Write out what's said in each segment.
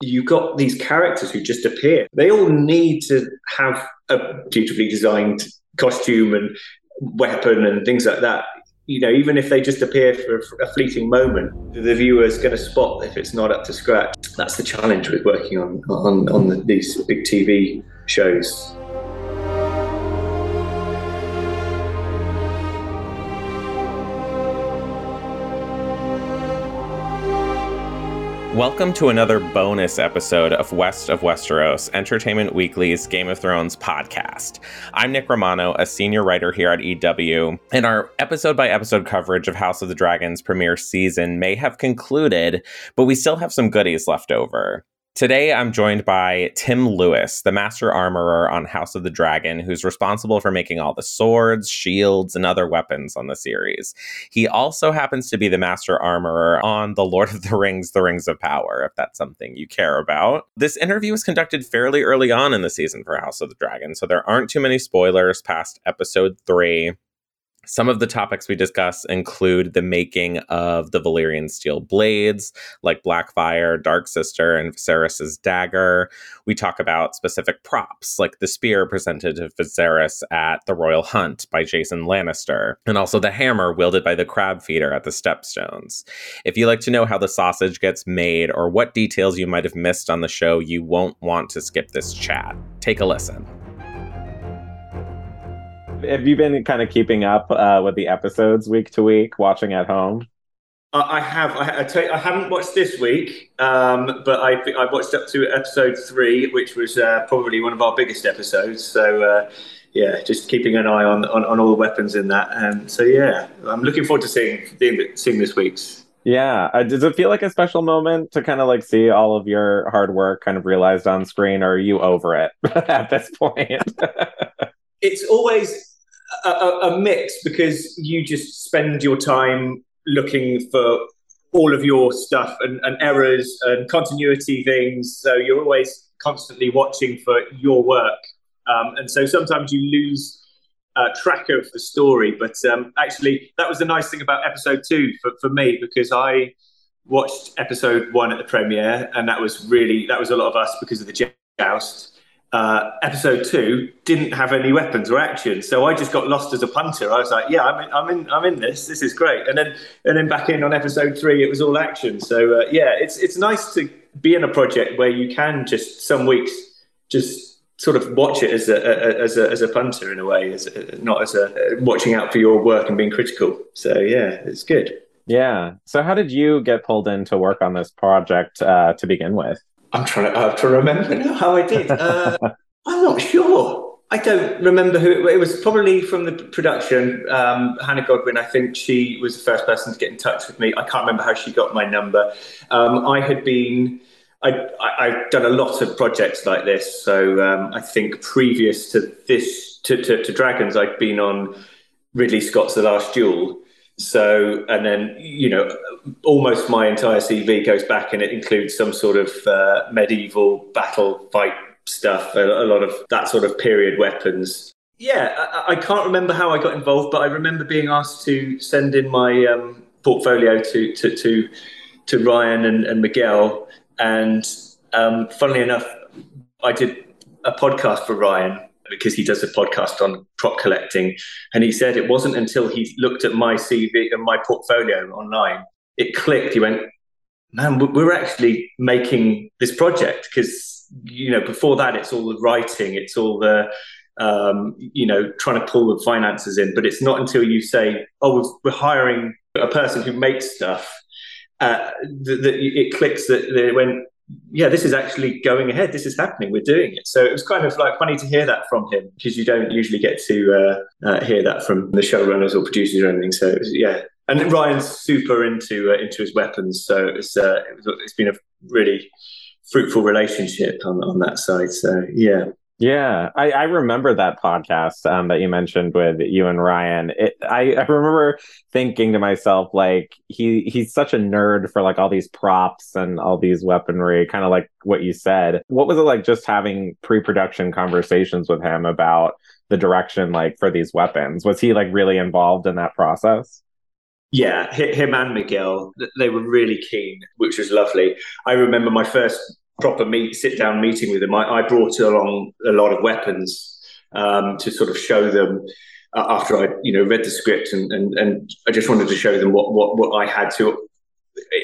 You've got these characters who just appear. They all need to have a beautifully designed costume and weapon and things like that. You know, even if they just appear for a fleeting moment, the viewer's going to spot if it's not up to scratch. That's the challenge with working on on, on the, these big TV shows. Welcome to another bonus episode of West of Westeros, Entertainment Weekly's Game of Thrones podcast. I'm Nick Romano, a senior writer here at EW, and our episode by episode coverage of House of the Dragon's premiere season may have concluded, but we still have some goodies left over. Today, I'm joined by Tim Lewis, the master armorer on House of the Dragon, who's responsible for making all the swords, shields, and other weapons on the series. He also happens to be the master armorer on The Lord of the Rings, The Rings of Power, if that's something you care about. This interview was conducted fairly early on in the season for House of the Dragon, so there aren't too many spoilers past episode three. Some of the topics we discuss include the making of the Valyrian steel blades, like Blackfire, Dark Sister, and Viserys' dagger. We talk about specific props, like the spear presented to Viserys at the Royal Hunt by Jason Lannister, and also the hammer wielded by the crab feeder at the Stepstones. If you like to know how the sausage gets made or what details you might have missed on the show, you won't want to skip this chat. Take a listen. Have you been kind of keeping up uh, with the episodes week to week, watching at home? Uh, I have. I, I, tell you, I haven't watched this week, um, but I I watched up to episode three, which was uh, probably one of our biggest episodes. So uh, yeah, just keeping an eye on, on, on all the weapons in that. And so yeah, I'm looking forward to seeing seeing, seeing this week's. Yeah, uh, does it feel like a special moment to kind of like see all of your hard work kind of realized on screen, or are you over it at this point? it's always a, a, a mix because you just spend your time looking for all of your stuff and, and, errors and continuity things. So you're always constantly watching for your work. Um, and so sometimes you lose uh, track of the story. But um, actually, that was the nice thing about episode two for, for me because I watched episode one at the premiere, and that was really, that was a lot of us because of the joust uh, episode two didn't have any weapons or action, so I just got lost as a punter. I was like, "Yeah, I'm in, I'm in, I'm in this. This is great." And then, and then back in on episode three, it was all action. So uh, yeah, it's it's nice to be in a project where you can just some weeks just sort of watch it as a, a as a as a punter in a way, as a, not as a watching out for your work and being critical. So yeah, it's good. Yeah. So how did you get pulled in to work on this project uh, to begin with? I'm trying to, I have to remember now how I did. Uh, I'm not sure. I don't remember who it, was. Probably from the production. Um, Hannah Godwin, I think she was the first person to get in touch with me. I can't remember how she got my number. Um, I had been. I, have done a lot of projects like this. So um, I think previous to this, to, to, to Dragons, I'd been on Ridley Scott's The Last Duel. So, and then, you know, almost my entire CV goes back and it includes some sort of uh, medieval battle fight stuff, a, a, lot of that sort of period weapons. Yeah, I, I, can't remember how I got involved, but I remember being asked to send in my um, portfolio to, to, to, to Ryan and, and Miguel. And um, funnily enough, I did a podcast for Ryan because he does a podcast on prop collecting. And he said it wasn't until he looked at my CV and my portfolio online, it clicked. He went, man, we're actually making this project because, you know, before that, it's all the writing, it's all the, um, you know, trying to pull the finances in. But it's not until you say, oh, we're hiring a person who makes stuff uh, that, that, it clicks that they went, yeah, this is actually going ahead. This is happening. We're doing it. So it was kind of like funny to hear that from him because you don't usually get to uh, uh, hear that from the showrunners or producers or anything. So was, yeah, and Ryan's super into uh, into his weapons. So it's uh, it was, it's been a really fruitful relationship on, on that side. So yeah. Yeah, I, I remember that podcast um, that you mentioned with you and Ryan. It, I, I remember thinking to myself, like he he's such a nerd for like all these props and all these weaponry, kind of like what you said. What was it like just having pre-production conversations with him about the direction, like for these weapons? Was he like really involved in that process? Yeah, him and Miguel, they were really keen, which was lovely. I remember my first proper meet sit down meeting with them, I, I brought along a lot of weapons um, to sort of show them uh, after I you know read the script and, and and I just wanted to show them what what what I had to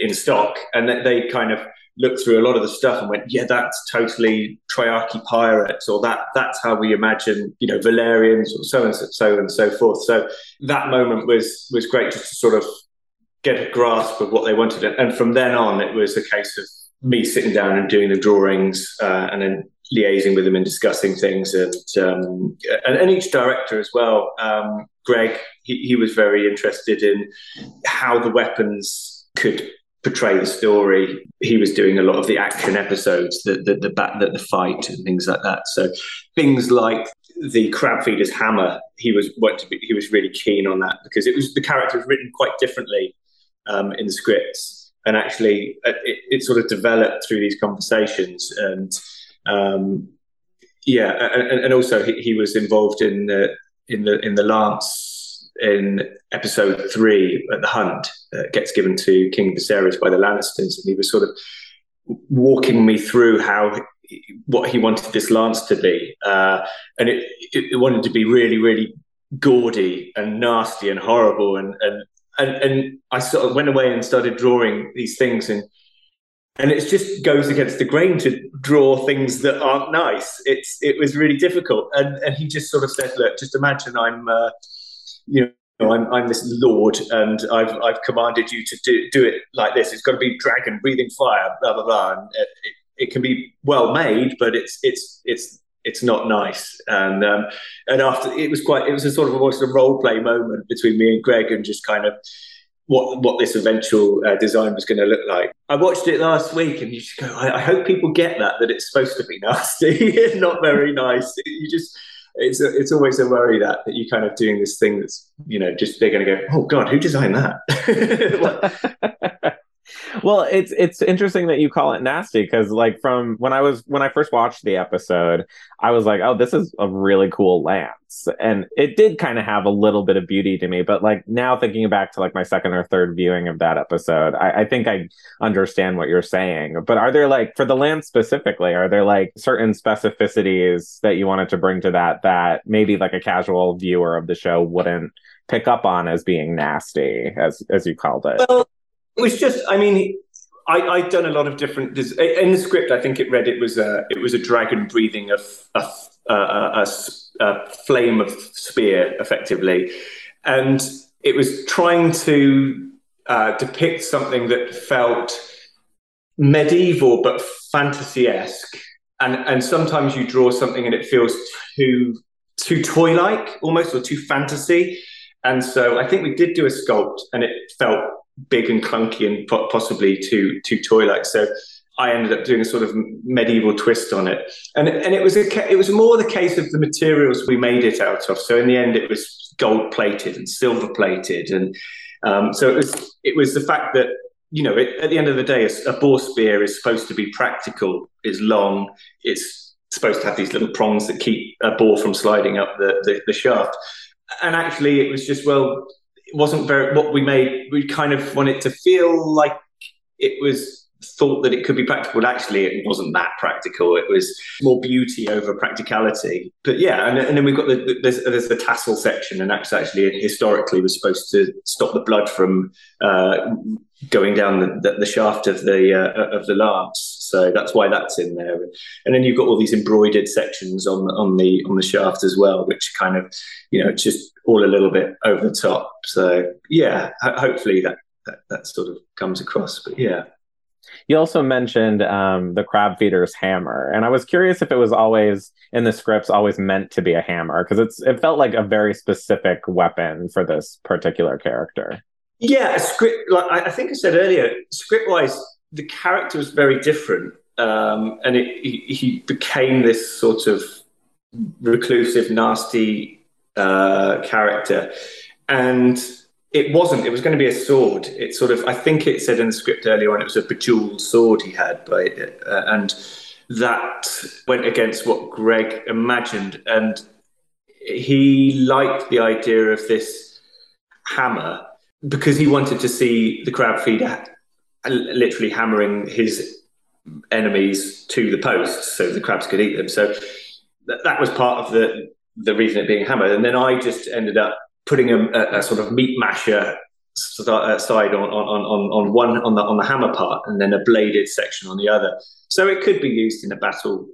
in stock, and they kind of looked through a lot of the stuff and went, yeah, that's totally Triarchy pirates, or that that's how we imagine, you know, Valyrians, or so and so, so and so forth. So that moment was was great just to sort of get a grasp of what they wanted, and from then on, it was a case of me sitting down and doing the drawings uh, and then liaising with them and discussing things and um, and, and, each director as well. Um, greg he, he, was very interested in how the weapons could portray the story. He was doing a lot of the action episodes the the the, bat, the, the fight and things like that. So things like the crab feeder's hammer he was what he was really keen on that because it was the character was written quite differently um, in the scripts and actually uh, it, it, sort of developed through these conversations. And um, yeah and, and also he, he, was involved in the in the in the lance in episode three at the hunt uh, gets given to king viserys by the lannisters. And he was sort of walking me through how what he wanted this lance to be. Uh, and it, it, it wanted to be really really gaudy and nasty and horrible and, and and and I sort of went away and started drawing these things and and it just goes against the grain to draw things that aren't nice. It's it was really difficult, and and he just sort of said, look, just imagine I'm, uh, you know, I'm I'm this lord, and I've I've commanded you to do do it like this. It's got to be dragon breathing fire, blah blah blah. And it, it, it can be well made, but it's it's it's it's not nice. And um, and after it was quite, it was a sort of almost a role play moment between me and Greg, and just kind of what what this eventual uh, design was going to look like. I watched it last week, and you just go, I, I hope people get that that it's supposed to be nasty, not very nice. You just it's a, it's always a worry that that you kind of doing this thing that's you know just they're going to go, oh God, who designed that? well, it's it's interesting that you call it nasty because like from when I was when I first watched the episode, I was like, oh, this is a really cool lance, and it did kind of have a little bit of beauty to me. But like now thinking back to like my second or third viewing of that episode, I, I think I understand what you're saying. But are there like for the lance specifically, are there like certain specificities that you wanted to bring to that that maybe like a casual viewer of the show wouldn't pick up on as being nasty, as as you called it? Well, it was just, I mean, I, I'd done a lot of different in the script. I think it read it was a it was a dragon breathing a, a, a, a, a flame of spear, effectively, and it was trying to uh, depict something that felt medieval but fantasy esque. And and sometimes you draw something and it feels too too toy like almost or too fantasy. And so I think we did do a sculpt and it felt big and clunky and possibly too too toy-like. So I ended up doing a sort of medieval twist on it, and and it was a it was more the case of the materials we made it out of. So in the end, it was gold plated and silver plated, and um, so it was it was the fact that you know it, at the end of the day, a, a boar spear is supposed to be practical, is long, it's supposed to have these little prongs that keep a boar from sliding up the, the, the shaft. And actually, it was just well, wasn't very what we made. We kind of wanted to feel like it was thought that it could be practical, but actually it wasn't that practical. It was more beauty over practicality. But yeah, and, and then we've got the there's, there's the tassel section, and that's actually historically was supposed to stop the blood from uh, going down the, the, the, shaft of the uh, of the lance. So that's why that's in there. And then you've got all these embroidered sections on on the on the shaft as well, which kind of you know just all a little bit over the top. So yeah, ho- hopefully that, that that sort of comes across. But yeah. You also mentioned um, the crab feeder's hammer, and I was curious if it was always in the scripts always meant to be a hammer because it's it felt like a very specific weapon for this particular character. Yeah, script. Like I think I said earlier, script wise, the character was very different. um, and it, he, he became this sort of reclusive, nasty uh, character, and it wasn't. It was going to be a sword. It sort of, I think it said in the script earlier on, it was a bejeweled sword he had, but uh, and that went against what Greg imagined, and he liked the idea of this hammer because he wanted to see the crab feeder literally hammering his enemies to the post so the crabs could eat them. So that, that was part of the the reason it being hammered. And then I just ended up putting a, a, a sort of meat masher uh, side on, on, on, on one on the on the hammer part, and then a bladed section on the other. So it could be used in a battle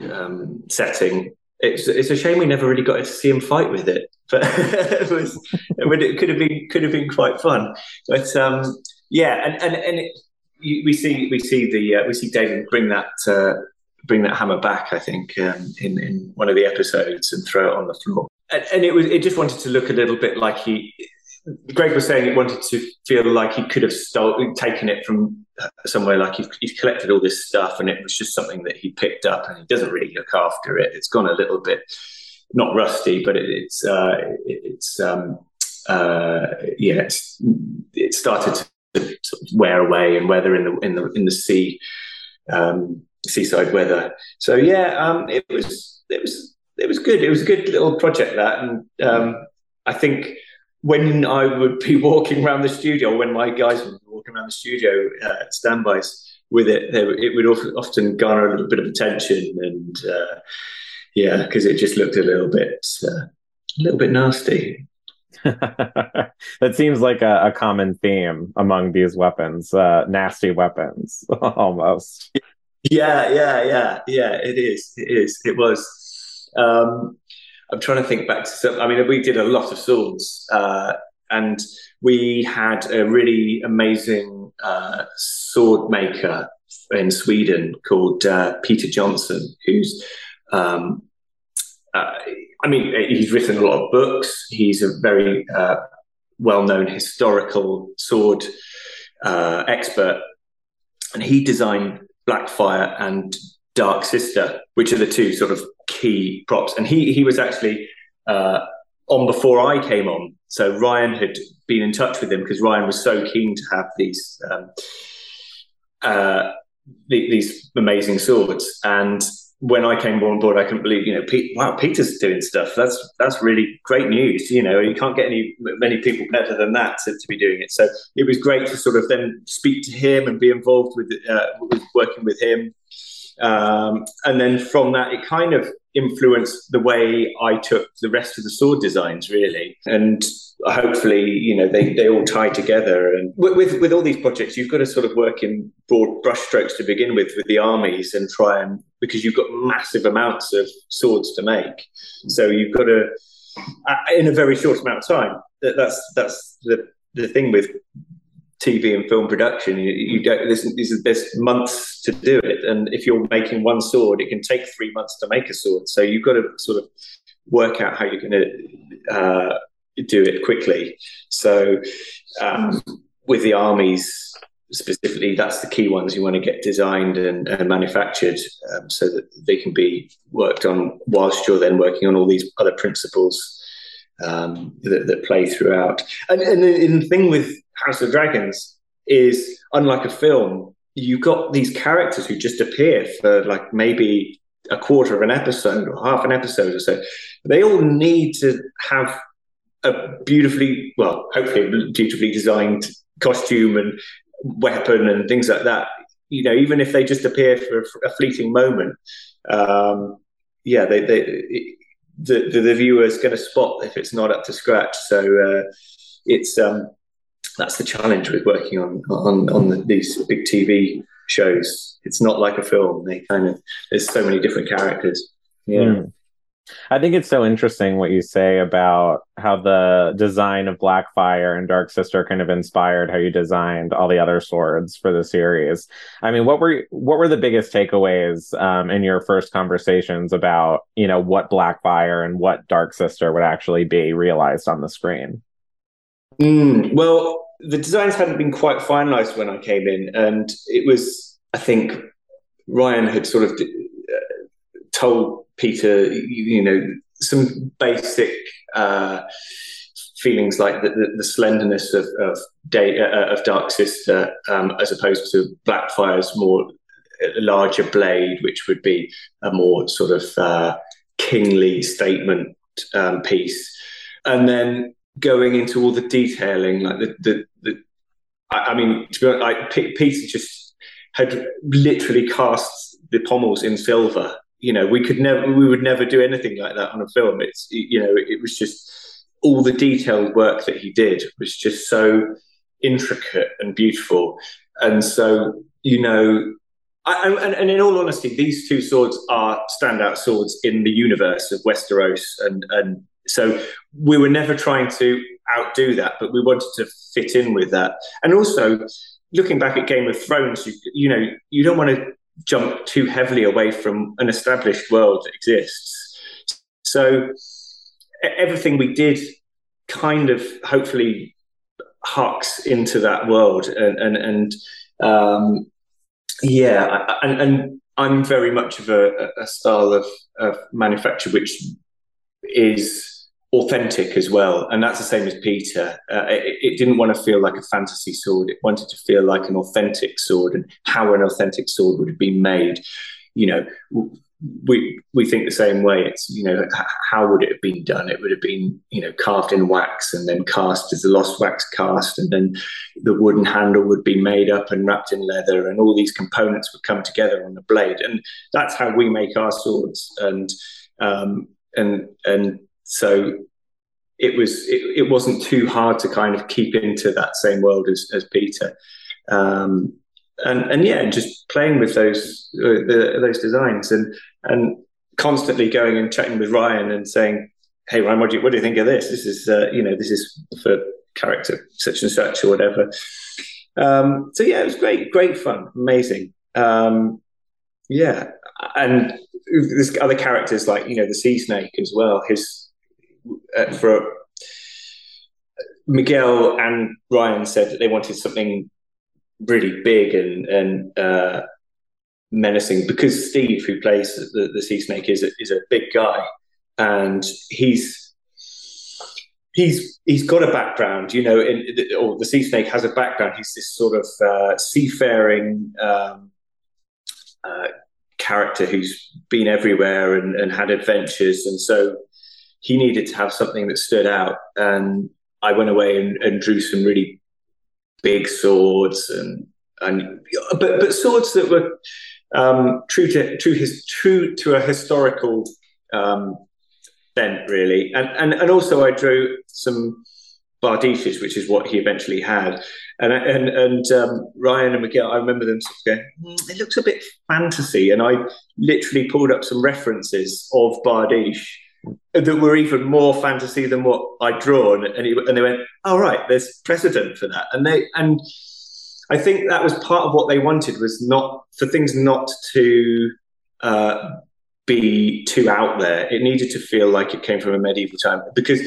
um, setting. It's, it's a shame we never really got to see him fight with it, but it was it could have been could have been quite fun. But um, yeah, and and and it, we see we see the uh, we see David bring that uh, bring that hammer back. I think um, in in one of the episodes and throw it on the floor. And, and, it was it just wanted to look a little bit like he. Greg was saying it wanted to feel like he could have stole, taken it from somewhere. Like he's, he's collected all this stuff, and it was just something that he picked up, and he doesn't really look after it. It's gone a little bit not rusty, but it, it's uh, it, it's um, uh, yeah, it's, it started to wear away and weather in the in the in the sea um, seaside weather. So yeah, um, it was it was it was good. It was a good little project that, and um, I think when I would be walking around the studio, when my guys would be walking around the studio uh, standbys with it, they, it would often garner a little bit of attention, and uh, yeah, because it just looked a little bit uh, a little bit nasty. that seems like a, a, common theme among these weapons, uh, nasty weapons, almost. Yeah, yeah, yeah, yeah. It is. It is. It was. Um, I'm trying to think back to some. I mean, we did a lot of swords, uh, and we had a really amazing uh, sword maker in Sweden called uh, Peter Johnsson, who's um, uh, I mean, he's written a lot of books. He's a very uh, well-known historical sword uh, expert, and he designed Blackfire and Dark Sister, which are the two sort of key props. And he he was actually uh, on before I came on. So Ryan had been in touch with him because Ryan was so keen to have these um, uh, these amazing swords and when I came on board, I couldn't believe, you know, Pete, wow, Peter's doing stuff. That's that's really great news. You know, you can't get any many people better than that to, to be doing it. So it was great to sort of then speak to him and be involved with, uh, with working with him. Um, and then from that, it kind of influenced the way I took the rest of the sword designs, really. And hopefully, you know, they, they all tie together. And with, with, with all these projects, you've got to sort of work in broad brushstrokes to begin with, with the armies and try and because you've got massive amounts of swords to make. So you've got to, in a very short amount of time. That's that's the the thing with TV and film production. You, you don't. There's, there's months to do it, and if you're making one sword, it can take three months to make a sword. So you've got to sort of work out how you're going to uh, do it quickly. So um, with the armies specifically, that's the key ones you want to get designed and, and manufactured um, so that they can be worked on whilst you're then working on all these other principles um, that, that, play throughout. And, and the, and the thing with House of Dragons is, unlike a film, you've got these characters who just appear for like maybe a quarter of an episode or half an episode or so. They all need to have a beautifully, well, hopefully beautifully designed costume and weapon and things like that. You know, even if they just appear for a fleeting moment, um, yeah, they, they the, the, the viewer is going to spot if it's not up to scratch. So uh, it's um, that's the challenge with working on on on the, these big TV shows. It's not like a film. They kind of there's so many different characters. Yeah. Mm. I think it's so interesting what you say about how the design of Blackfire and Dark Sister kind of inspired how you designed all the other swords for the series. I mean, what were what were the biggest takeaways um, in your first conversations about you know what Blackfire and what Dark Sister would actually be realized on the screen? Mm, well, the designs hadn't been quite finalized when I came in, and it was, I think, Ryan had sort of uh, told Peter, you know, some basic uh, feelings like the, the, the slenderness of of, Day, uh, of Dark Sister, um, as opposed to Blackfire's more larger blade, which would be a more sort of uh, kingly statement um, piece, and then going into all the detailing, like the the, the I, I mean, to be honest, like P- Peter just had literally cast the pommels in silver. You know, we could never, we would never do anything like that on a film. It's you know, it was just all the detailed work that he did was just so intricate and beautiful, and so you know I, and, and, in all honesty, these two swords are standout swords in the universe of Westeros, and and so we were never trying to outdo that, but we wanted to fit in with that. And also, looking back at Game of Thrones, you, you know, you don't want to jump too heavily away from an established world that exists. So everything we did kind of hopefully harks into that world and and and um, yeah, and, and I'm very much of a, a style of, of manufacture which is authentic as well, and that's the same as Peter. Uh, it, it, didn't want to feel like a fantasy sword; it wanted to feel like an authentic sword, and how an authentic sword would have been made. You know, we we think the same way. It's you know how would it have been done? It would have been you know carved in wax and then cast as a lost wax cast, and then the wooden handle would be made up and wrapped in leather, and all these components would come together on the blade, and that's how we make our swords. And um, and and so it was it, it wasn't too hard to kind of keep into that same world as as Peter. Um, and and yeah, just playing with those uh, the, those designs and and constantly going and chatting with Ryan and saying, "Hey Ryan, what do you what do you think of this? This is uh, you know this is for character such and such or whatever." Um, so yeah, it was great, great fun, amazing. Um, yeah, and there's other characters like you know the sea snake as well. His for Miguel and Ryan said that they wanted something really big and and uh, menacing because Steve, who plays the, the sea snake, is a, is a big guy, and he's he's he's got a background, you know, in, or the sea snake has a background. He's this sort of uh, seafaring um, uh, character who's been everywhere and, and had adventures, and so he needed to have something that stood out. And I went away and, and drew some really big swords and and but but swords that were um, true to true his true to a historical um, bent really. And, and and also I drew some bardiches which is what he eventually had. And and and um, Ryan and Miguel I remember them sort of going mm, it looks a bit fantasy. And I literally pulled up some references of bardiche that were even more fantasy than what I'd drawn. And, he, and they went, "All oh, right, there's precedent for that." And they and I think that was part of what they wanted was not for things not to uh, be too out there. It needed to feel like it came from a medieval time because,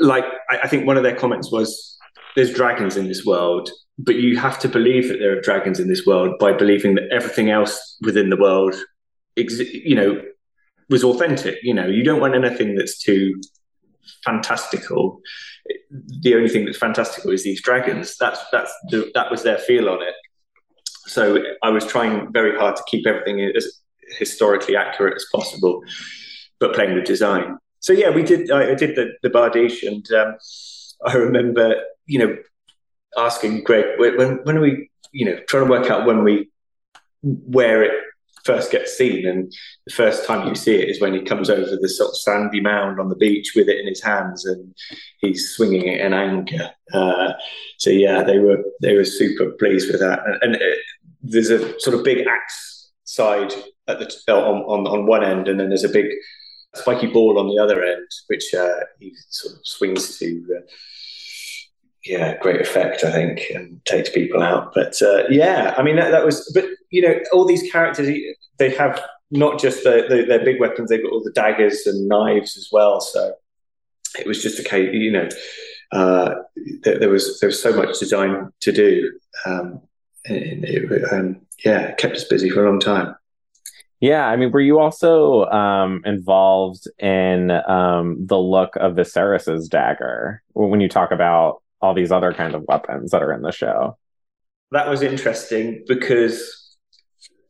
like, I, I think one of their comments was, "There's dragons in this world." But you have to believe that there are dragons in this world by believing that everything else within the world, you know, was authentic. You know, you don't want anything that's too fantastical. The only thing that's fantastical is these dragons. That's that's the, that was their feel on it. So I was trying very hard to keep everything as historically accurate as possible, but playing with design. So yeah, we did. I, I did the the Bardiche, and um, I remember you know asking Greg when when are we you know trying to work out when we where it first gets seen. And the first time you see it is when he comes over the sort of sandy mound on the beach with it in his hands and he's swinging it in anger. Uh, so yeah, they were they were super pleased with that. And, and it, there's a sort of big axe side at the on, on on one end, and then there's a big spiky ball on the other end, which uh, he sort of swings to. Uh, yeah, great effect, I think, and takes people out. But uh, yeah, I mean that, that was. But you know, all these characters, they have not just the, the, their big weapons; they've got all the daggers and knives as well. So it was just a case, you know, uh, there, there, was there was so much design to do. Um, and, it, um, yeah, kept us busy for a long time. Yeah, I mean, were you also um, involved in um, the look of the Viserys's dagger when you talk about all these other kind of weapons that are in the show? That was interesting because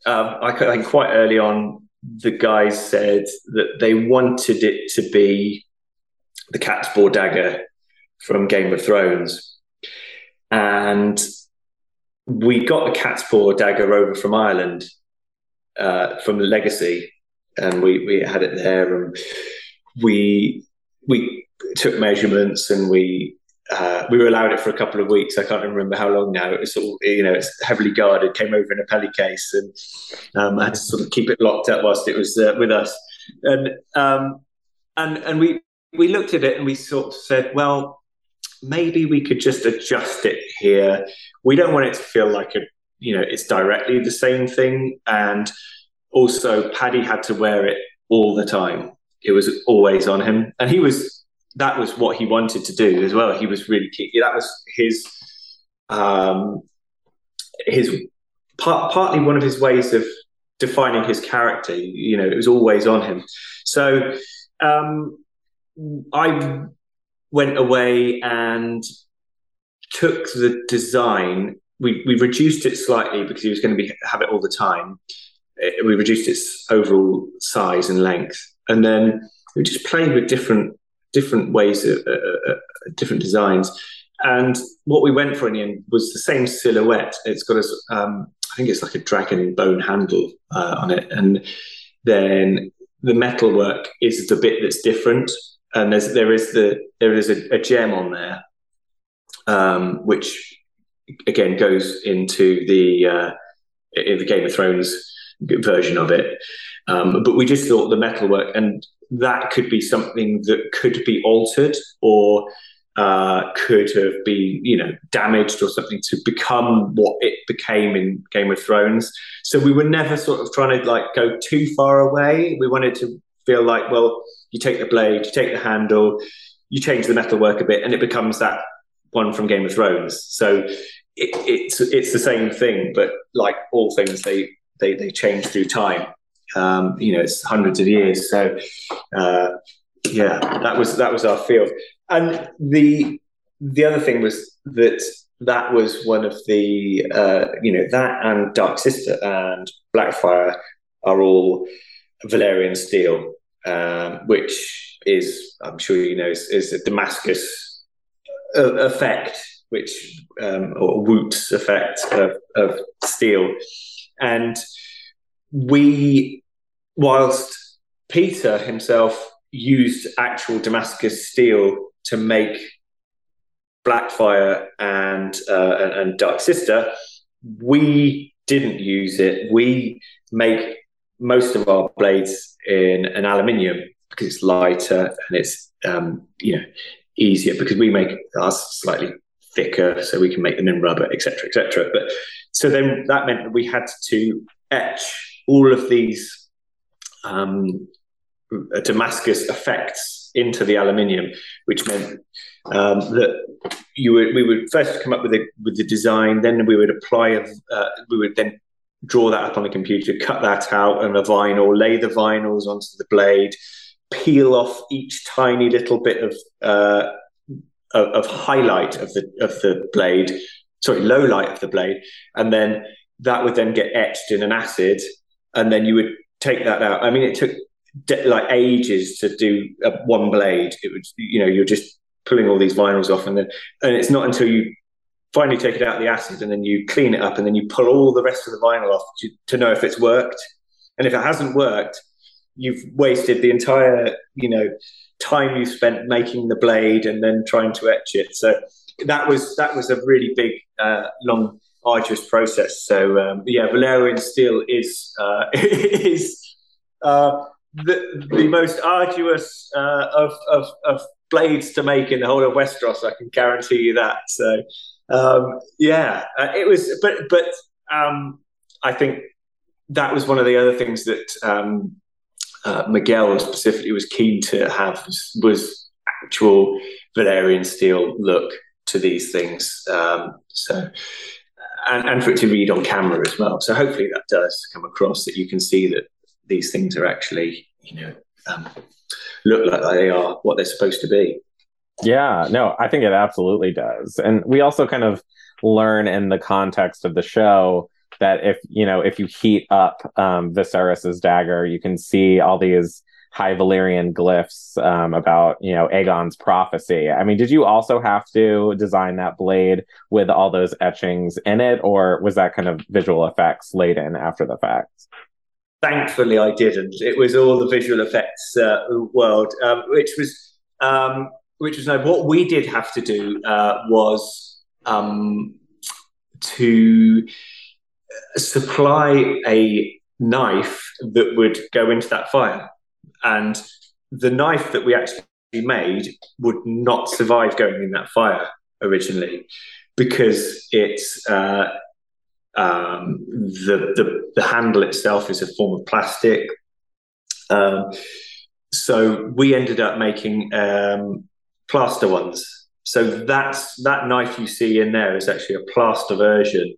um, I think quite early on, the guys said that they wanted it to be the cat's paw dagger from Game of Thrones, and we got the cat's paw dagger over from Ireland uh, from Legacy, and we we had it there, and we we took measurements, and we uh, we were allowed it for a couple of weeks. I can't remember how long now. It was all you know, it's heavily guarded. Came over in a Peli case, and um, I had to sort of keep it locked up whilst it was uh, with us. And um, and and we we looked at it and we sort of said, well, maybe we could just adjust it here. We don't want it to feel like a you know it's directly the same thing, and also Paddy had to wear it all the time. It was always on him, and he was that was what he wanted to do as well. He was really key. That was his um, his part, partly one of his ways of defining his character. You know, it was always on him. So um, I went away and took the design. We we reduced it slightly because he was going to be have it all the time. We reduced its overall size and length, and then we just played with different different ways, of, uh, uh, uh, different designs. And what we went for in the end was the same silhouette. It's got a, um, I think it's like a dragon bone handle uh, on it, and then the metal work is the bit that's different. And there's there is the there is a, a gem on there, um, which again goes into the uh, in the Game of Thrones version of it. Um, but we just thought the metalwork, and that could be something that could be altered or uh, could have been, you know, damaged or something to become what it became in Game of Thrones. So we were never sort of trying to like go too far away. We wanted to feel like, well, you take the blade, you take the handle, you change the metalwork a bit, and it becomes that one from Game of Thrones. So it, it's it's the same thing, but like all things, they they they change through time. Um, you know, it's hundreds of years. So uh, yeah, that was that was our field. And the the other thing was that that was one of the uh, you know that and Dark Sister and Blackfire are all Valyrian steel, um, which is I'm sure you know is, is a Damascus uh, effect, which um, or wootz effect of, of steel, and we, whilst Peter himself used actual Damascus steel to make Blackfire and, uh, and, and Dark Sister, we didn't use it. We make most of our blades in an aluminium because it's lighter and it's um, you know easier because we make ours slightly thicker so we can make them in rubber etc etc but so then that meant that we had to etch all of these um, Damascus effects into the aluminium, which meant um, that you would we would first come up with the with the design, then we would apply a, uh, we would then draw that up on the computer, cut that out on a vinyl, lay the vinyls onto the blade, peel off each tiny little bit of uh, of, of highlight of the of the blade, sorry, low light of the blade, and then that would then get etched in an acid and then you would take that out. I mean, it took de- like ages to do a, one blade. It would, you know, you're just pulling all these vinyls off, and then and it's not until you finally take it out of the acid and then you clean it up and then you pull all the rest of the vinyl off to, to know if it's worked. And if it hasn't worked, you've wasted the entire, you know, time you spent making the blade and then trying to etch it. So that was that was a really big uh, long arduous process. So um, yeah, Valyrian steel is uh, is uh, the the most arduous uh, of, of, of blades to make in the whole of Westeros. I can guarantee you that. So um, yeah, uh, it was. But but um, I think that was one of the other things that um, uh, Miguel specifically was keen to have was, was actual Valyrian steel look to these things. Um, so and, and for it to read on camera as well. So hopefully that does come across that you can see that these things are actually, you know, um, look like they are what they're supposed to be. Yeah, no, I think it absolutely does. And we also kind of learn in the context of the show that if, you know, if you heat up um, Viserys's dagger, you can see all these high Valyrian glyphs um, about you know Aegon's prophecy. I mean, did you also have to design that blade with all those etchings in it, or was that kind of visual effects laid in after the fact? Thankfully, I didn't. It was all the visual effects uh, world, um, which was um, which was no. What we did have to do uh, was um, to supply a knife that would go into that fire and the knife that we actually made would not survive going in that fire originally because it's uh, um, the, the, the handle itself is a form of plastic. Um, so we ended up making um, plaster ones. So that's that knife you see in there is actually a plaster version,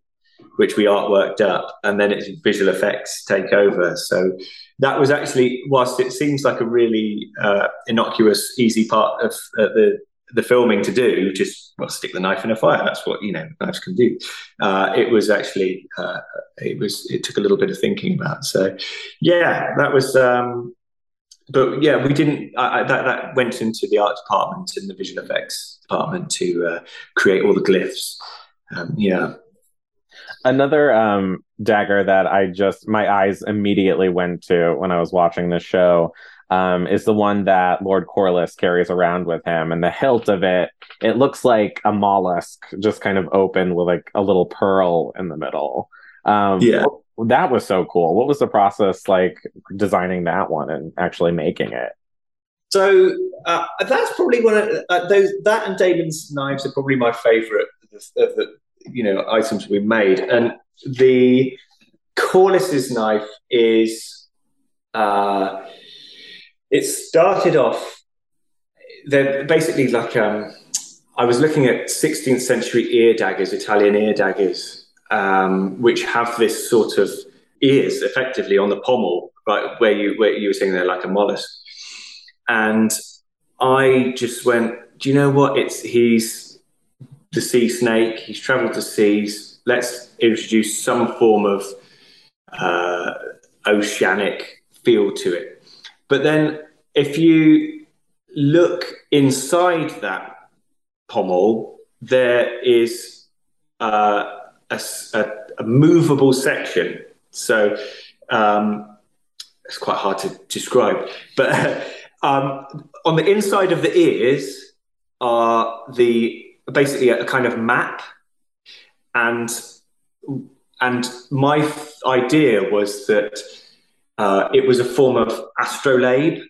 which we artworked up, and then its visual effects take over. So that was actually, whilst it seems like a really uh, innocuous, easy part of uh, the the filming to do, just well, stick the knife in a fire. That's what you know knives can do. Uh, it was actually uh, it was it took a little bit of thinking about. So yeah, that was. Um, but yeah, we didn't. I, that that went into the art department and the visual effects department to uh, create all the glyphs. Um, yeah. Another um, dagger that I just my eyes immediately went to when I was watching this show um, is the one that Lord Corlys carries around with him, and the hilt of it it looks like a mollusk, just kind of open with like a little pearl in the middle. Um, yeah, that was so cool. What was the process like designing that one and actually making it? So uh, that's probably one of uh, those. That and Daemon's knives are probably my favourite of the, you know items we made, and the Corlys's knife is uh, it started off they're basically like um, I was looking at 16th century ear daggers, Italian ear daggers, um, which have this sort of ears effectively on the pommel, right where you where you were saying they're like a mollusk, and I just went, do you know what? It's he's the sea snake. He's travelled the seas let's introduce some form of uh, oceanic feel to it. But then if you look inside that pommel, there is uh, a, a, a, movable section. So um, it's quite hard to describe. But um, on the inside of the ears are the basically a kind of map and and my idea was that uh, it was a form of astrolabe,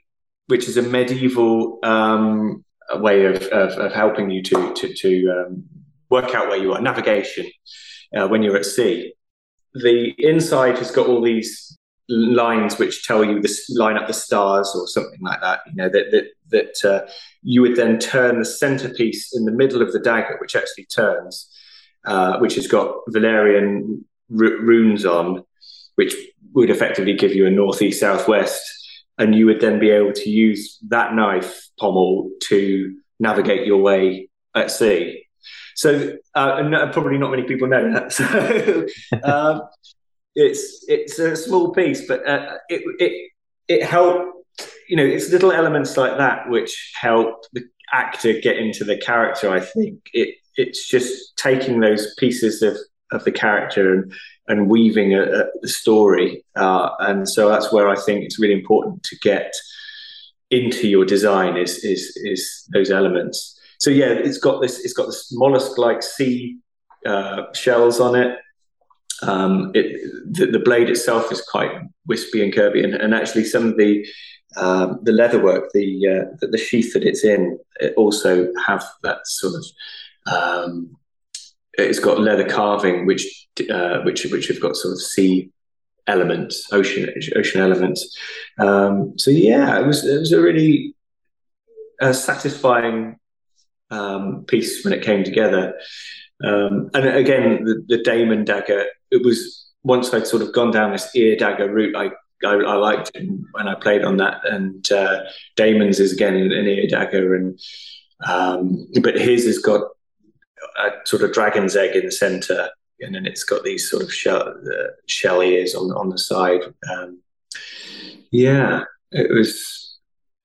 which is a medieval um, way of, of, of, helping you to to, to um, work out where you are, navigation uh, when you're at sea. The inside has got all these lines which tell you this line up the stars or something like that. You know that that that uh, you would then turn the centerpiece in the middle of the dagger, which actually turns, uh, which has got Valyrian r- runes on, which would effectively give you a northeast southwest, and you would then be able to use that knife pommel to navigate your way at sea. So, uh, and probably not many people know that. So, um, it's it's a small piece, but uh, it it it helped. You know, it's little elements like that which help the actor get into the character. I think it it's just taking those pieces of, of the character and, and weaving a, a story. Uh, and so that's where I think it's really important to get into your design is is is those elements. So yeah, it's got this it's got this mollusk-like sea uh, shells on it. Um, it the, the, blade itself is quite wispy and curvy, and, and actually some of the um, the leatherwork, the, uh, the, the sheath that it's in, it also have that sort of um, it's got leather carving, which uh, which which have got sort of sea elements, ocean ocean elements. Um, so yeah, it was it was a really uh, satisfying um, piece when it came together. Um, and again, the, the Daemon dagger. It was once I'd sort of gone down this ear dagger route. I I, I liked when I played on that, and uh, Daemon's is again an ear dagger, and um, but his has got a sort of dragon's egg in the center, and then it's got these sort of shell, uh, shell ears on on the side. Um, yeah, it was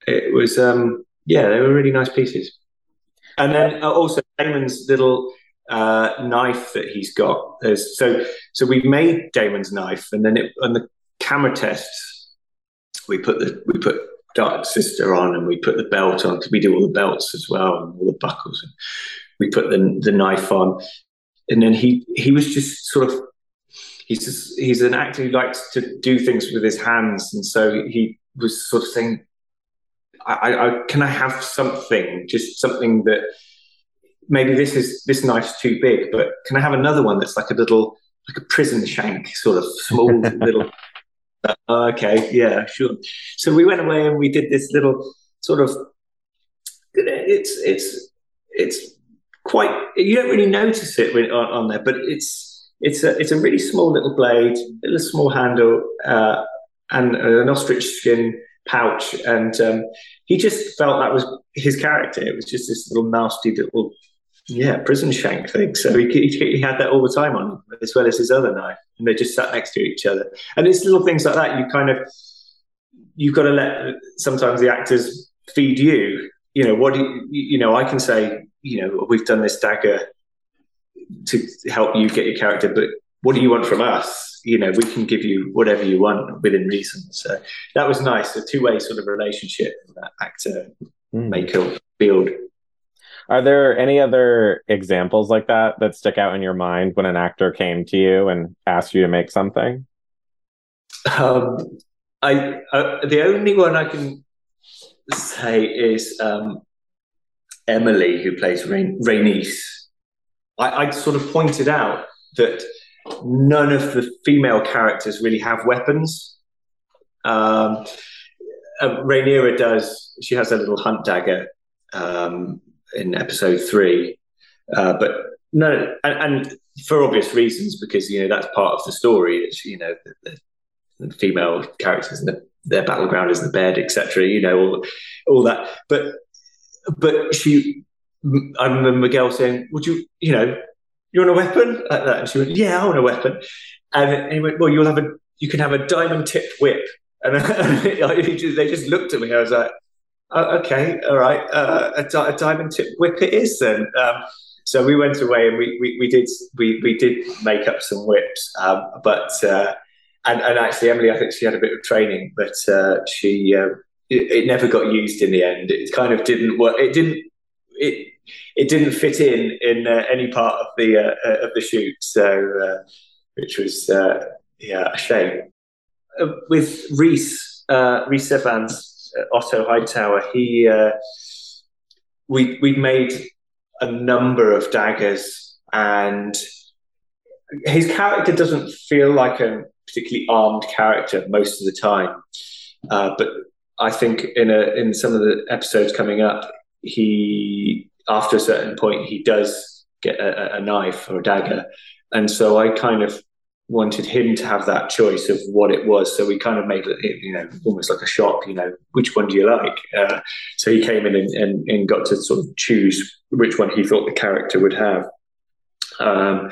it was um, yeah, they were really nice pieces. And then uh, also Daemon's little uh, knife that he's got. There's, so so we made Daemon's knife, and then it, on the camera tests, we put the we put Dark Sister on, and we put the belt on we do all the belts as well and all the buckles. And we put the the knife on, and then he he was just sort of he's just, he's an actor who likes to do things with his hands, and so he was sort of saying, I, I, "Can I have something, just something that maybe this is this knife's too big, but can I have another one that's like a little like a prison shank, sort of small little." Uh, okay, yeah, sure. So we went away and we did this little sort of. It's it's it's quite. You don't really notice it on, on there, but it's it's a it's a really small little blade, a little small handle, uh, and an ostrich skin pouch. And um, he just felt that was his character. It was just this little nasty little yeah, prison shank thing. So he, he, he, had that all the time on him, as well as his other knife, and they just sat next to each other. And it's little things like that. You kind of you've got to let sometimes the actors feed you. You know what? Do you, you know, I can say, you know, we've done this dagger to help you get your character, but what do you want from us? You know, we can give you whatever you want within reason. So that was nice, a two way sort of relationship that actor mm. maker field. Are there any other examples like that that stick out in your mind when an actor came to you and asked you to make something? Um, I uh, the only one I can say is um, Emily, who plays Rain- Rhaenys. I, I sort of pointed out that none of the female characters really have weapons. Um, uh, Rhaenyra does. She has a little hunt dagger, um, in episode three. Uh, but no, and, and, for obvious reasons, because you know that's part of the story. It's you know the, the female characters and the, their battleground is the bed, etc. You know all all that. But but she, I remember Miguel saying, "Would you you know you want a weapon like that?" And she went, "Yeah, I want a weapon." And he went, "Well, you'll have a you can have a diamond tipped whip." And they just looked at me. I was like, oh, okay, all right, uh, a, a, diamond tip whip it is then. Um, so we went away and we, we, we, did we, we did make up some whips, um, but uh, and, and actually Emily, I think she had a bit of training, but uh, she uh, it, it, never got used in the end. It kind of didn't work. It didn't it it didn't fit in in uh, any part of the uh, of the shoot, so which was yeah a shame. with Rhys Reese Ifans Otto Hightower, he uh, we we made a number of daggers, and his character doesn't feel like a particularly armed character most of the time. Uh, but I think in a in some of the episodes coming up, he after a certain point he does get a, a knife or a dagger, and so I kind of wanted him to have that choice of what it was. So we kind of made it, you know, almost like a shop, you know, which one do you like? Uh, so he came in and, and, and, got to sort of choose which one he thought the character would have. Um,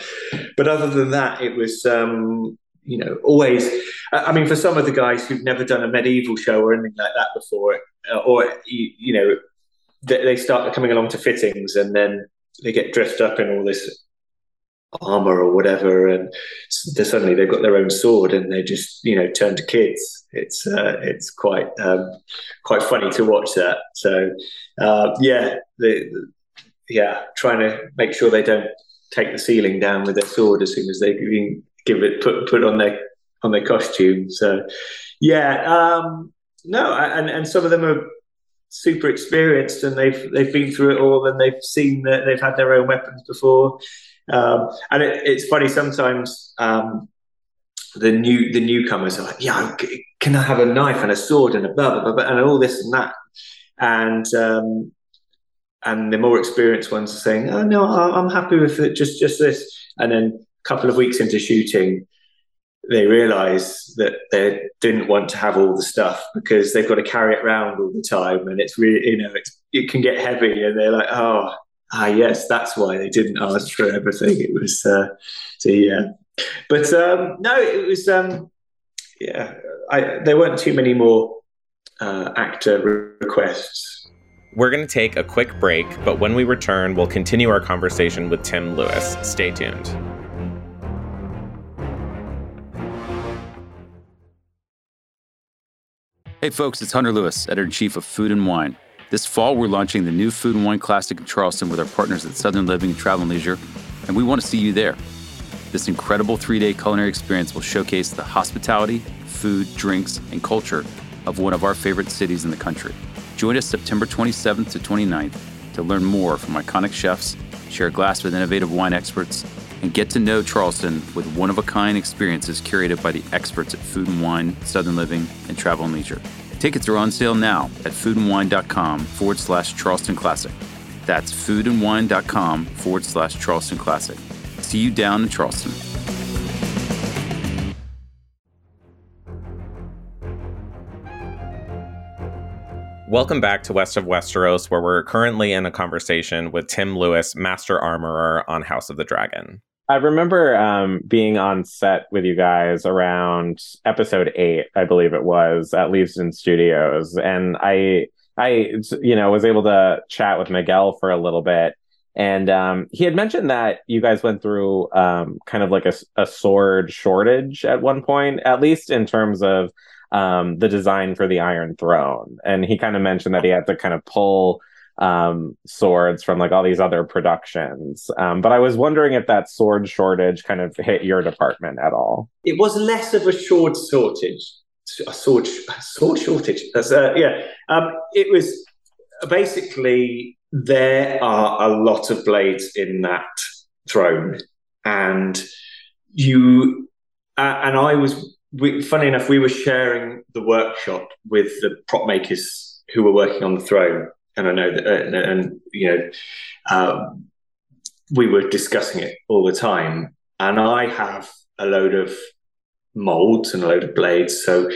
but other than that, it was, um, you know, always, I mean, for some of the guys who've never done a medieval show or anything like that before, uh, or, you, you know, they, they start coming along to fittings and then they get dressed up in all this armor or whatever, and suddenly they've got their own sword and they just you know turn to kids. It's uh, it's quite um, quite funny to watch that. So uh, yeah, the, yeah, trying to make sure they don't take the ceiling down with their sword as soon as they give it put put on their on their costume. So yeah, um, no, and and some of them are super experienced and they've they've been through it all and they've seen that they've had their own weapons before um, and it, it's funny sometimes um, the new the newcomers are like, yeah, can I have a knife and a sword and a blah blah blah, blah and all this and that. And um, and the more experienced ones are saying, "Oh no, I'm happy with it, just just this." And then a couple of weeks into shooting, they realise that they didn't want to have all the stuff because they've got to carry it around all the time, and it's really you know it's, it can get heavy, and they're like, "Oh, ah, yes, that's why they didn't ask for everything." It was uh, so yeah, but um, no, it was um, yeah, I, there weren't too many more uh, actor requests we're going to take a quick break, but when we return, we'll continue our conversation with Tim Lewis. Stay tuned. Hey, folks, it's Hunter Lewis, editor in chief of Food and Wine. This fall, we're launching the new Food and Wine Classic in Charleston with our partners at Southern Living and Travel and Leisure, and we want to see you there. This incredible three day culinary experience will showcase the hospitality, food, drinks, and culture of one of our favorite cities in the country. Join us September 27th to 29th to learn more from iconic chefs, share a glass with innovative wine experts, and get to know Charleston with one of a kind experiences curated by the experts at Food and Wine, Southern Living, and Travel and Leisure. Tickets are on sale now at foodandwine.com forward slash Charleston Classic. That's foodandwine.com forward slash Charleston Classic. See you down in Charleston. Welcome back to West of Westeros, where we're currently in a conversation with Tim Lewis, Master Armorer on House of the Dragon. I remember um, being on set with you guys around episode eight, I believe it was, at Leavesden Studios, and I, I, you know, was able to chat with Miguel for a little bit, and um, he had mentioned that you guys went through um, kind of like a, a sword shortage at one point, at least in terms of um, the design for the Iron Throne, and he kind of mentioned that he had to kind of pull um, swords from like all these other productions. Um, but I was wondering if that sword shortage kind of hit your department at all. It was less of a sword shortage, a sword a sword shortage. That's, uh, yeah, um, it was basically there are a lot of blades in that throne, and you uh, and I was we, funny enough, we were sharing the workshop with the prop makers who were working on the throne, and I know that, and, and, you know, um, we were discussing it all the time. And I have a load of molds and a load of blades, so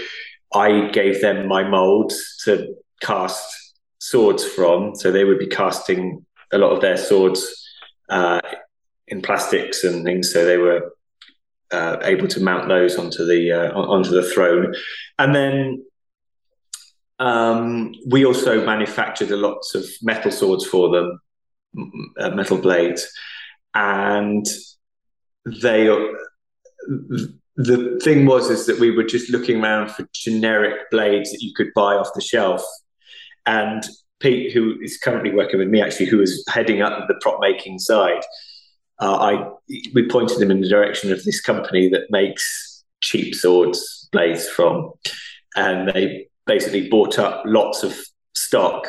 I gave them my molds to cast swords from. So they would be casting a lot of their swords uh, in plastics and things. So they were uh, able to mount those onto the uh, onto the throne, and then um, we also manufactured a lot of metal swords for them, uh, metal blades, and they. The thing was is that we were just looking around for generic blades that you could buy off the shelf, and Pete, who is currently working with me, actually, who is heading up the prop making side, uh, I we pointed him in the direction of this company that makes cheap swords blades from, and they basically bought up lots of stock,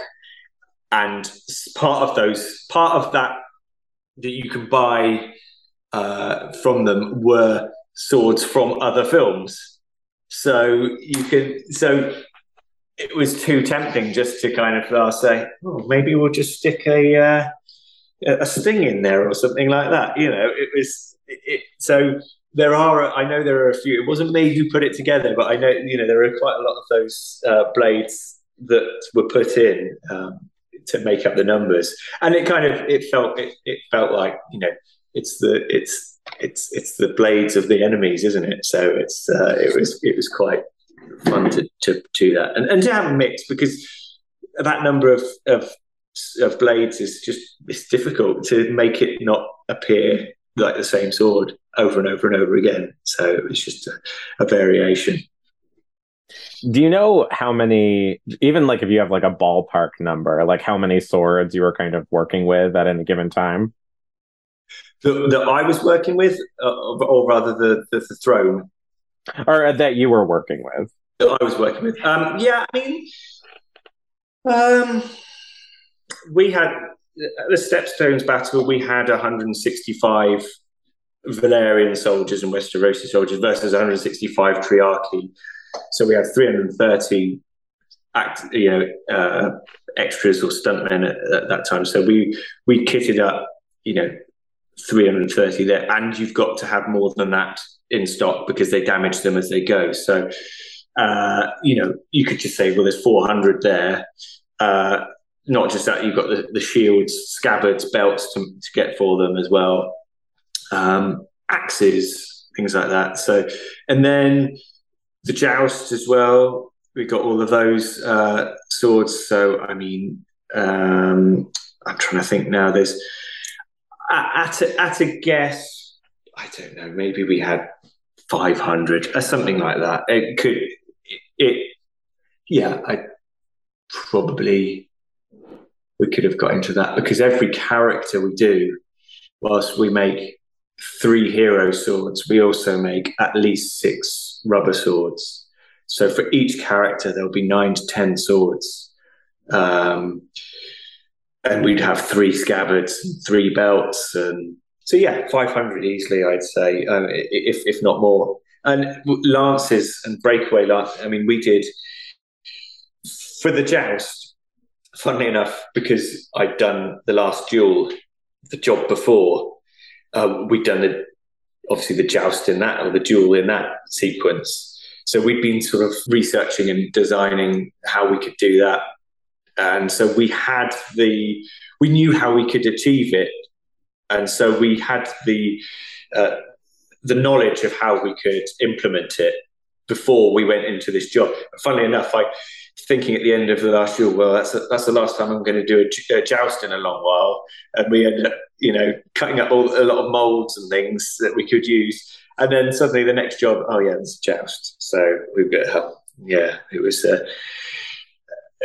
and part of those part of that that you can buy uh, from them were swords from other films. So you can so it was too tempting just to kind of uh, say, oh, maybe we'll just stick a uh, a sting in there or something like that. You know, it was it, it, so there are. I know there are a few. It wasn't me who put it together, but I know you know there are quite a lot of those uh, blades that were put in um, to make up the numbers, and it kind of it felt it, it felt like you know it's the it's it's it's the blades of the enemies, isn't it? So it's uh, it was it was quite fun to to do that and, and to have a mix because that number of of of blades is just it's difficult to make it not appear like the same sword over and over and over again. So it's just a, a variation. Do you know how many, even like if you have like a ballpark number, like how many swords you were kind of working with at any given time? That, that I was working with, uh, or rather the, the, the throne, or that you were working with. That I was working with. Um, yeah, I mean, um, we had the Stepstones battle. We had 165 Valyrian soldiers and Westerosi soldiers versus 165 Triarchy. So we had 330 act, you know, uh, extras or stuntmen at, at that time. So we we kitted up, you know, 330 there, and you've got to have more than that in stock because they damage them as they go. So, uh, you know, you could just say, well, there's 400 there. Uh, not just that, you've got the, the shields, scabbards, belts to, to get for them as well, um, axes, things like that. So, and then the joust as well. We got all of those uh, swords. So, I mean, um, I'm trying to think now. There's at a, at a guess, I don't know. Maybe we had 500 or something like that. It could it, it yeah. I probably we could have got into that because every character we do, whilst we make three hero swords, we also make at least six rubber swords. So for each character, there'll be nine to ten swords. Um, and we'd have three scabbards, three belts, and so yeah, five hundred easily, I'd say, um, if if not more. And lances and breakaway lance. I mean, we did for the joust. Funnily enough, because I'd done the last duel, the job before, uh, we'd done the obviously the joust in that or the duel in that sequence. So we'd been sort of researching and designing how we could do that. And so we had the we knew how we could achieve it. And so we had the uh, the knowledge of how we could implement it before we went into this job. Funnily enough i thinking at the end of the last year well that's a, that's the last time i'm going to do a, a, joust in a long while. And we ended up you know cutting up all, a lot of molds and things that we could use. And then suddenly the next job oh yeah it's joust. So we've got yeah it was uh,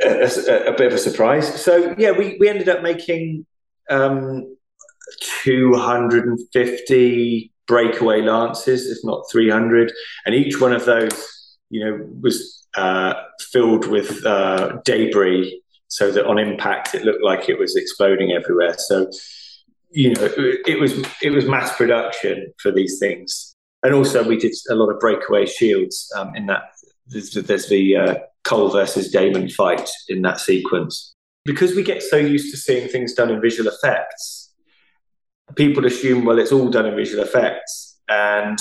a, a, bit of a surprise. So yeah, we we ended up making um, 250 breakaway lances, if not 300, and each one of those, you know, was uh, filled with uh, debris, so that on impact it looked like it was exploding everywhere. So you know, it, it was it was mass production for these things, and also we did a lot of breakaway shields um, in that. There's, there's the uh, Cole versus Daemon fight in that sequence. Because we get so used to seeing things done in visual effects, people assume, well, it's all done in visual effects. And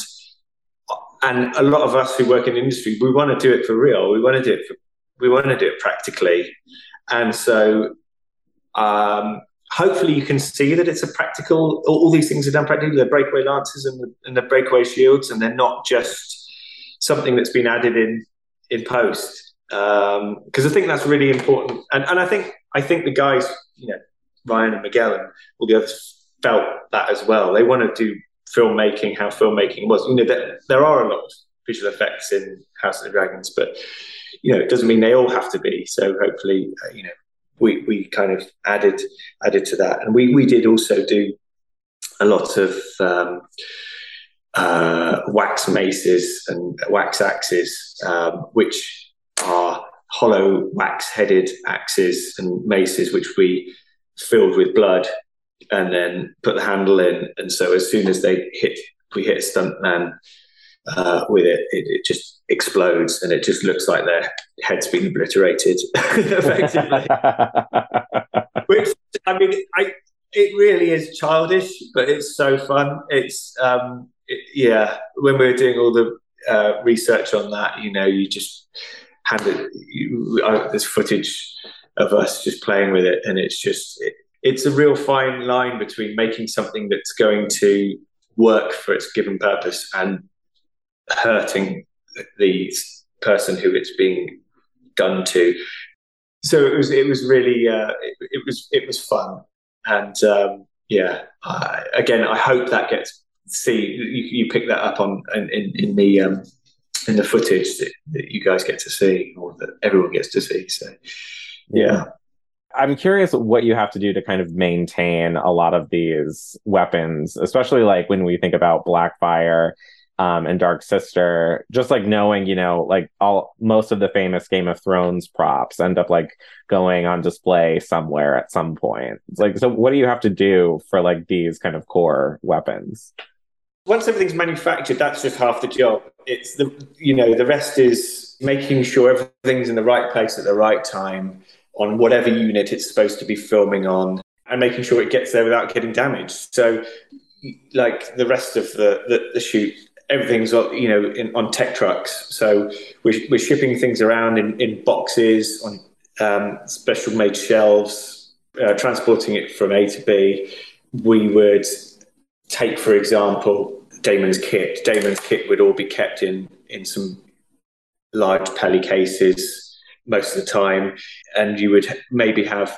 and a lot of us who work in industry, we want to do it for real. We want to do it for, we want to do it practically. And so um, hopefully you can see that it's a practical, all these things are done practically, the breakaway lances and the, and the breakaway shields, and they're not just something that's been added in in post because um, I think that's really important. And, and I think I think the guys, you know, Ryan and Miguel and all the others felt that as well. They want to do filmmaking how filmmaking was. You know, there, there are a lot of visual effects in House of the Dragons, but you know, it doesn't mean they all have to be. So hopefully, uh, you know, we we kind of added added to that, and we we did also do a lot of. Um, uh, wax maces and wax axes, um, which are hollow wax-headed axes and maces, which we filled with blood and then put the handle in. And so as soon as they hit, we hit a stuntman uh, with it, it, it, just explodes and it just looks like their head's been obliterated, effectively. Which I mean, I it really is childish, but it's so fun. It's um, it, yeah. When we were doing all the uh, research on that, you know, you just handed you, uh, there's footage of us just playing with it, and it's just it, it's a real fine line between making something that's going to work for its given purpose and hurting the person who it's being done to. So it was it was really uh, it, it was it was fun, and um, yeah, again, I hope that gets see you, you pick that up on in in, in the um, in the footage that, that you guys get to see or that everyone gets to see. So, yeah. I'm curious what you have to do to kind of maintain a lot of these weapons, especially like when we think about Blackfire um, and Dark Sister, just like knowing, you know, like all most of the famous Game of Thrones props end up like going on display somewhere at some point. It's like, so what do you have to do for like these kind of core weapons? once everything's manufactured, that's just half the job. It's the you know the rest is making sure everything's in the right place at the right time, on whatever unit it's supposed to be filming on and making sure it gets there without getting damaged. So, like the rest of the, the, the shoot, everything's you know in, on tech trucks. So we're, we're shipping things around in, in boxes on um, special made shelves, uh, transporting it from A to B. We would take, for example, Daemon's kit. Daemon's kit would all be kept in in some large Peli cases most of the time, and you would maybe have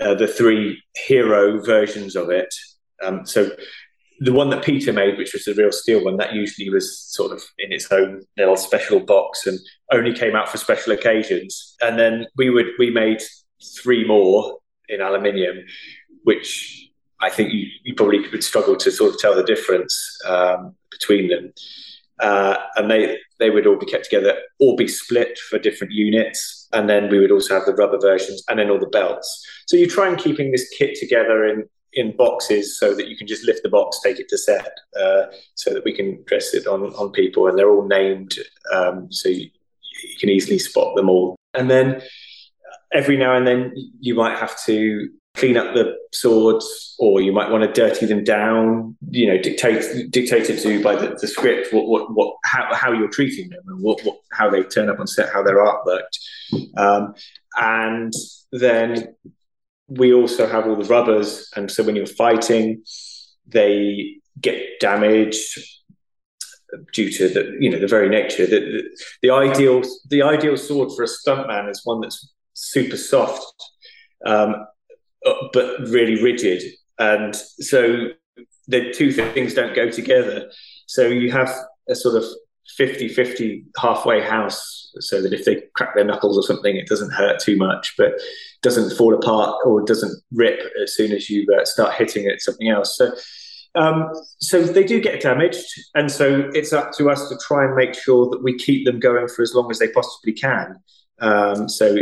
uh, the three hero versions of it. Um, so the one that Peter made, which was the real steel one, that usually was sort of in its own little special box and only came out for special occasions. And then we would we made three more in aluminium, which I think you, you probably would struggle to sort of tell the difference um, between them. Uh, and they they would all be kept together or be split for different units. And then we would also have the rubber versions and then all the belts. So you try and keeping this kit together in in boxes so that you can just lift the box, take it to set, uh, so that we can dress it on on people, and they're all named, um, so you, you can easily spot them all. And then every now and then you might have to clean up the swords or you might want to dirty them down you know dictate dictated to by the, the script what, what what how, how you're treating them and what, what how they turn up on set how their artwork. Um, and then we also have all the rubbers and so when you're fighting they get damaged due to the you know the very nature. The, the, the ideal the ideal sword for a stuntman is one that's super soft. Um, but really rigid. And so the two things don't go together. So you have a sort of 50 50 halfway house so that if they crack their knuckles or something, it doesn't hurt too much, but doesn't fall apart or doesn't rip as soon as you uh, start hitting it something else. So, um, so they do get damaged, and so it's up to us to try and make sure that we keep them going for as long as they possibly can. Um, so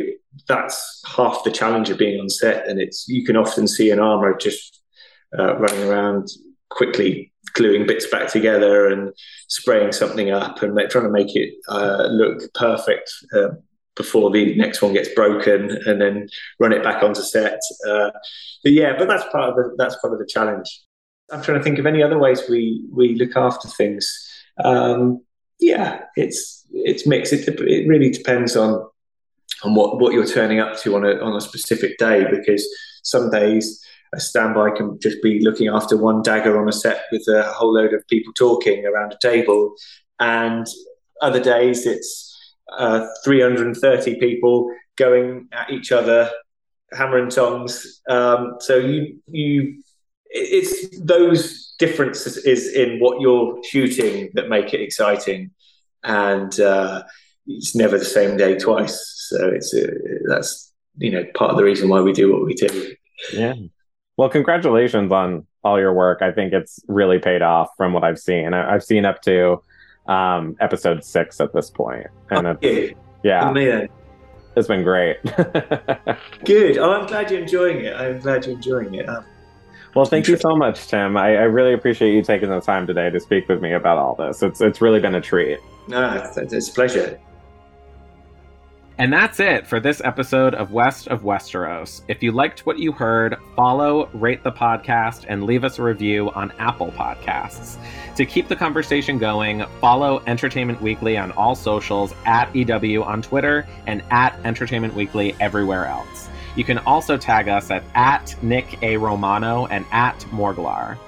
that's half the challenge of being on set, and it's you can often see an armor just uh, running around quickly gluing bits back together and spraying something up and trying to make it uh, look perfect uh, before the next one gets broken and then run it back onto set. Uh, but yeah, but that's part of the that's part of the challenge. I'm trying to think of any other ways we we look after things. Um, yeah, it's it's mixed. It, it really depends on and what, what you're turning up to on a, on a specific day because some days a standby can just be looking after one dagger on a set with a whole load of people talking around a table. And other days it's uh, 330 people going at each other hammer and tongs. Um, so you you it's those differences is in what you're shooting that make it exciting. And uh, it's never the same day twice so it's uh, that's you know part of the reason why we do what we do. Yeah. Well, congratulations on all your work. I think it's really paid off from what I've seen. I, have seen up to um, episode six at this point, and oh, it's, yeah, Amazing. it's been great. Good. Oh, I'm glad you're enjoying it. I'm glad you're enjoying it. Um, well, thank you so much, Tim. I, I, really appreciate you taking the time today to speak with me about all this. It's it's really been a treat. No, it's, it's a pleasure. And that's it for this episode of West of Westeros. If you liked what you heard, follow, rate the podcast, and leave us a review on Apple Podcasts. To keep the conversation going, follow Entertainment Weekly on all socials at EW on Twitter and at Entertainment Weekly everywhere else. You can also tag us at, at Nick A. Romano and at Morglar.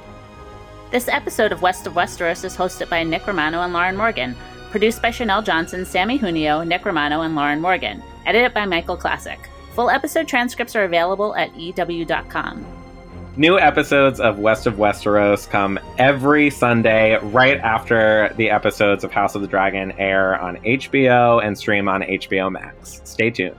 This episode of West of Westeros is hosted by Nick Romano and Lauren Morgan. Produced by Chanel Johnson, Sammy Junio, Nick Romano, and Lauren Morgan. Edited by Michael Classic. Full episode transcripts are available at EW.com. New episodes of West of Westeros come every Sunday right after the episodes of House of the Dragon air on HBO and stream on HBO Max. Stay tuned.